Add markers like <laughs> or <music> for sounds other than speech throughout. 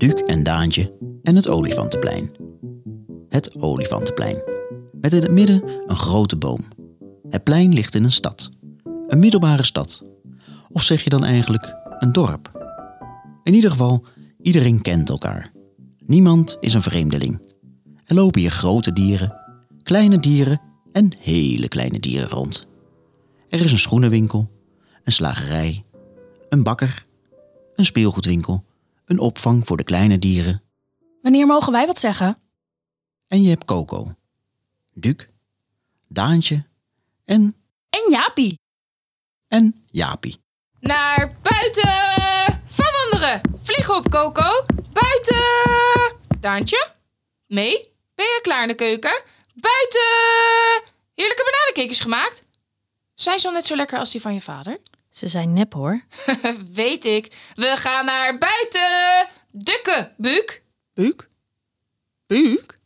en Daantje en het olifantenplein. Het olifantenplein. Met in het midden een grote boom. Het plein ligt in een stad. Een middelbare stad. Of zeg je dan eigenlijk een dorp? In ieder geval, iedereen kent elkaar. Niemand is een vreemdeling. Er lopen hier grote dieren, kleine dieren en hele kleine dieren rond. Er is een schoenenwinkel, een slagerij, een bakker, een speelgoedwinkel, een opvang voor de kleine dieren Wanneer mogen wij wat zeggen? en je hebt Coco, Duc, Daantje en, En Jaapie. en Jaapie. Naar buiten! Van wandelen! Vlieg op, Coco! Buiten! Daantje? Mee? Ben je klaar in de keuken? Buiten! Heerlijke bananenkekjes gemaakt. Zijn ze al net zo lekker als die van je vader? Ze zijn nep hoor. <laughs> Weet ik. We gaan naar buiten! Dukken, Buuk! Buuk? Buuk?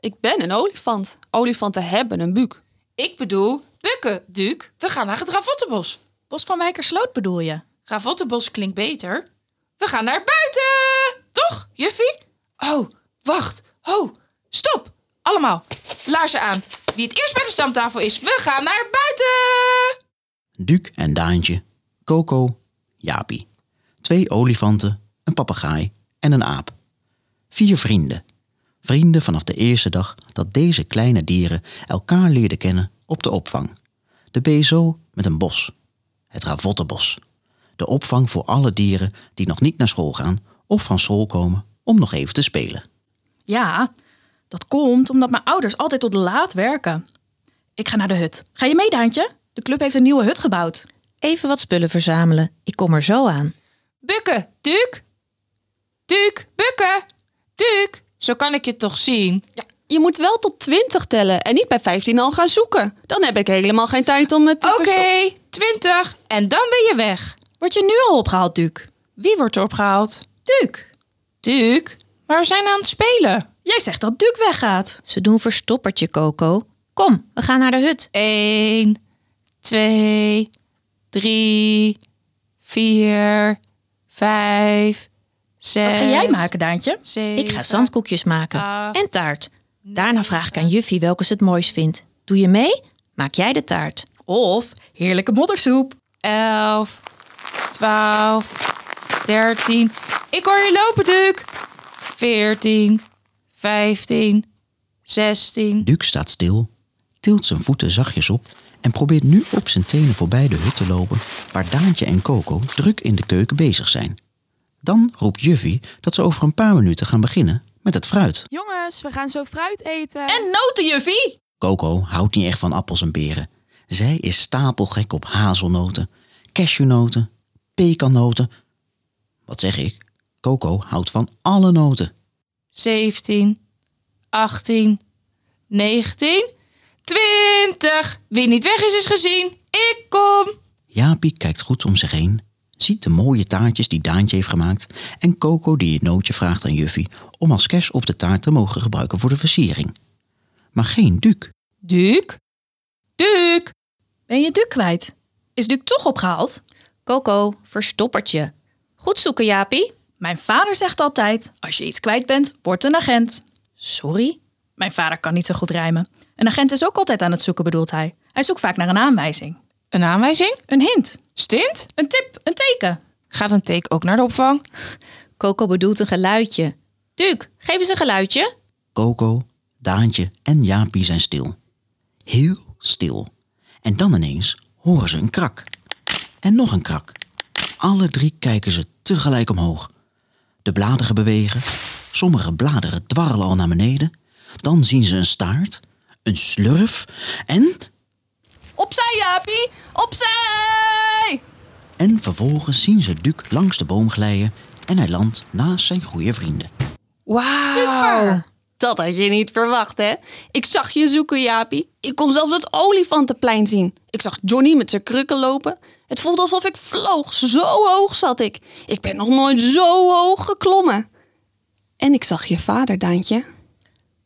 Ik ben een olifant. Olifanten hebben een buik. Ik bedoel, bukken, Duuk. We gaan naar het Ravottenbos. Bos van Wijkersloot bedoel je? Ravottenbos klinkt beter. We gaan naar buiten! Toch, juffie? Oh, wacht. Oh, stop. Allemaal. Laarzen aan. Wie het eerst bij de stamtafel is, we gaan naar buiten! Duc en Daantje, Coco, Jaapie. Twee olifanten, een papegaai en een aap. Vier vrienden. Vrienden vanaf de eerste dag dat deze kleine dieren elkaar leerden kennen op de opvang. De BSO met een bos. Het Ravottenbos. De opvang voor alle dieren die nog niet naar school gaan of van school komen om nog even te spelen. Ja, dat komt omdat mijn ouders altijd tot laat werken. Ik ga naar de hut. Ga je mee, Daantje? De club heeft een nieuwe hut gebouwd. Even wat spullen verzamelen. Ik kom er zo aan. Bukken, Duuk. Duuk, bukken. Duuk. Zo kan ik je toch zien? Ja, je moet wel tot 20 tellen en niet bij 15 al gaan zoeken. Dan heb ik helemaal geen tijd om het te Oké, verstoppen. 20. En dan ben je weg. Word je nu al opgehaald, Duc? Wie wordt er opgehaald? Duc. Duuk. Maar we zijn aan het spelen. Jij zegt dat Duc weggaat. Ze doen verstoppertje, Coco. Kom, we gaan naar de hut. 1, 2, 3, 4, 5, 6. Wat ga jij maken, Daantje? Ik ga zandkoekjes maken. acht, En taart. Daarna vraag ik aan Juffie welke ze het mooist vindt. Doe je mee? Maak jij de taart. Of heerlijke moddersoep. 11, 12, 13. Ik hoor je lopen, Duuk. 14, 15, 16. Duc staat stil, tilt zijn voeten zachtjes op en probeert nu op zijn tenen voorbij de hut te lopen waar Daantje en Coco druk in de keuken bezig zijn. Dan roept Juffie dat ze over een paar minuten gaan beginnen met het fruit. Jongens, we gaan zo fruit eten. En noten, juffie! Coco houdt niet echt van appels en peren. Zij is stapelgek op hazelnoten, cashewnoten, pekannoten. Wat zeg ik? Coco houdt van alle noten. 17, 18, 19, 20. Wie niet weg is, is gezien. Ik kom. Jaapie kijkt goed om zich heen, ziet de mooie taartjes die Daantje heeft gemaakt en Coco die het nootje vraagt aan Juffie om als kers op de taart te mogen gebruiken voor de versiering. Maar geen Duc. Duuk. Duuk. Ben je Duc kwijt? Is Duc toch opgehaald? Coco, verstoppertje. Goed zoeken, Jaapie. Mijn vader zegt altijd, als je iets kwijt bent, word een agent. Sorry? Mijn vader kan niet zo goed rijmen. Een agent is ook altijd aan het zoeken, bedoelt hij. Hij zoekt vaak naar een aanwijzing. Een aanwijzing? Een hint. Stint? Een tip. Een teken. Gaat een take ook naar de opvang? Coco bedoelt een geluidje. Duc, geef eens een geluidje. Coco, Daantje en Jaapie zijn stil. Heel stil. En dan ineens horen ze een krak. En nog een krak. Alle drie kijken ze tegelijk omhoog. De bladeren bewegen. Sommige bladeren dwarrelen al naar beneden. Dan zien ze een staart, een slurf en... Opzij, Jaapie! Opzij! En vervolgens zien ze Duc langs de boom glijden en hij landt naast zijn goede vrienden. Wauw. Dat had je niet verwacht, hè? Ik zag je zoeken, Jaapie. Ik kon zelfs het olifantenplein zien. Ik zag Johnny met zijn krukken lopen. Het voelde alsof ik vloog. Zo hoog zat ik. Ik ben nog nooit zo hoog geklommen. En ik zag je vader, Daantje.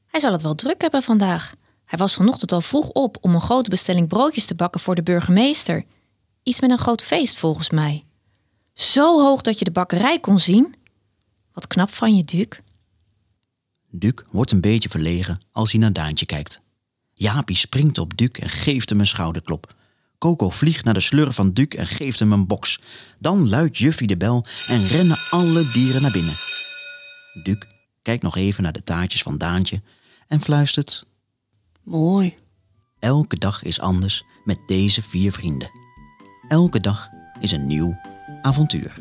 Hij zal het wel druk hebben vandaag. Hij was vanochtend al vroeg op om een grote bestelling broodjes te bakken voor de burgemeester. Iets met een groot feest volgens mij. Zo hoog dat je de bakkerij kon zien. Wat knap van je, Duc. Duc wordt een beetje verlegen als hij naar Daantje kijkt. Jaapie springt op Duc en geeft hem een schouderklop. Coco vliegt naar de slur van Duc en geeft hem een boks. Dan luidt Juffie de bel en rennen alle dieren naar binnen. Duc kijkt nog even naar de taartjes van Daantje en fluistert... Mooi. Elke dag is anders met deze vier vrienden. Elke dag is een nieuw avontuur.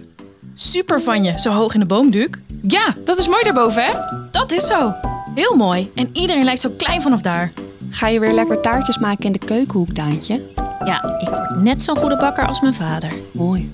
Super van je, zo hoog in de boom. Ja, dat is mooi daarboven, hè? Dat is zo. Heel mooi. En iedereen lijkt zo klein vanaf daar. Ga je weer lekker taartjes maken in de keukenhoek, Daantje? Ja, ik word net zo'n goede bakker als mijn vader. Mooi.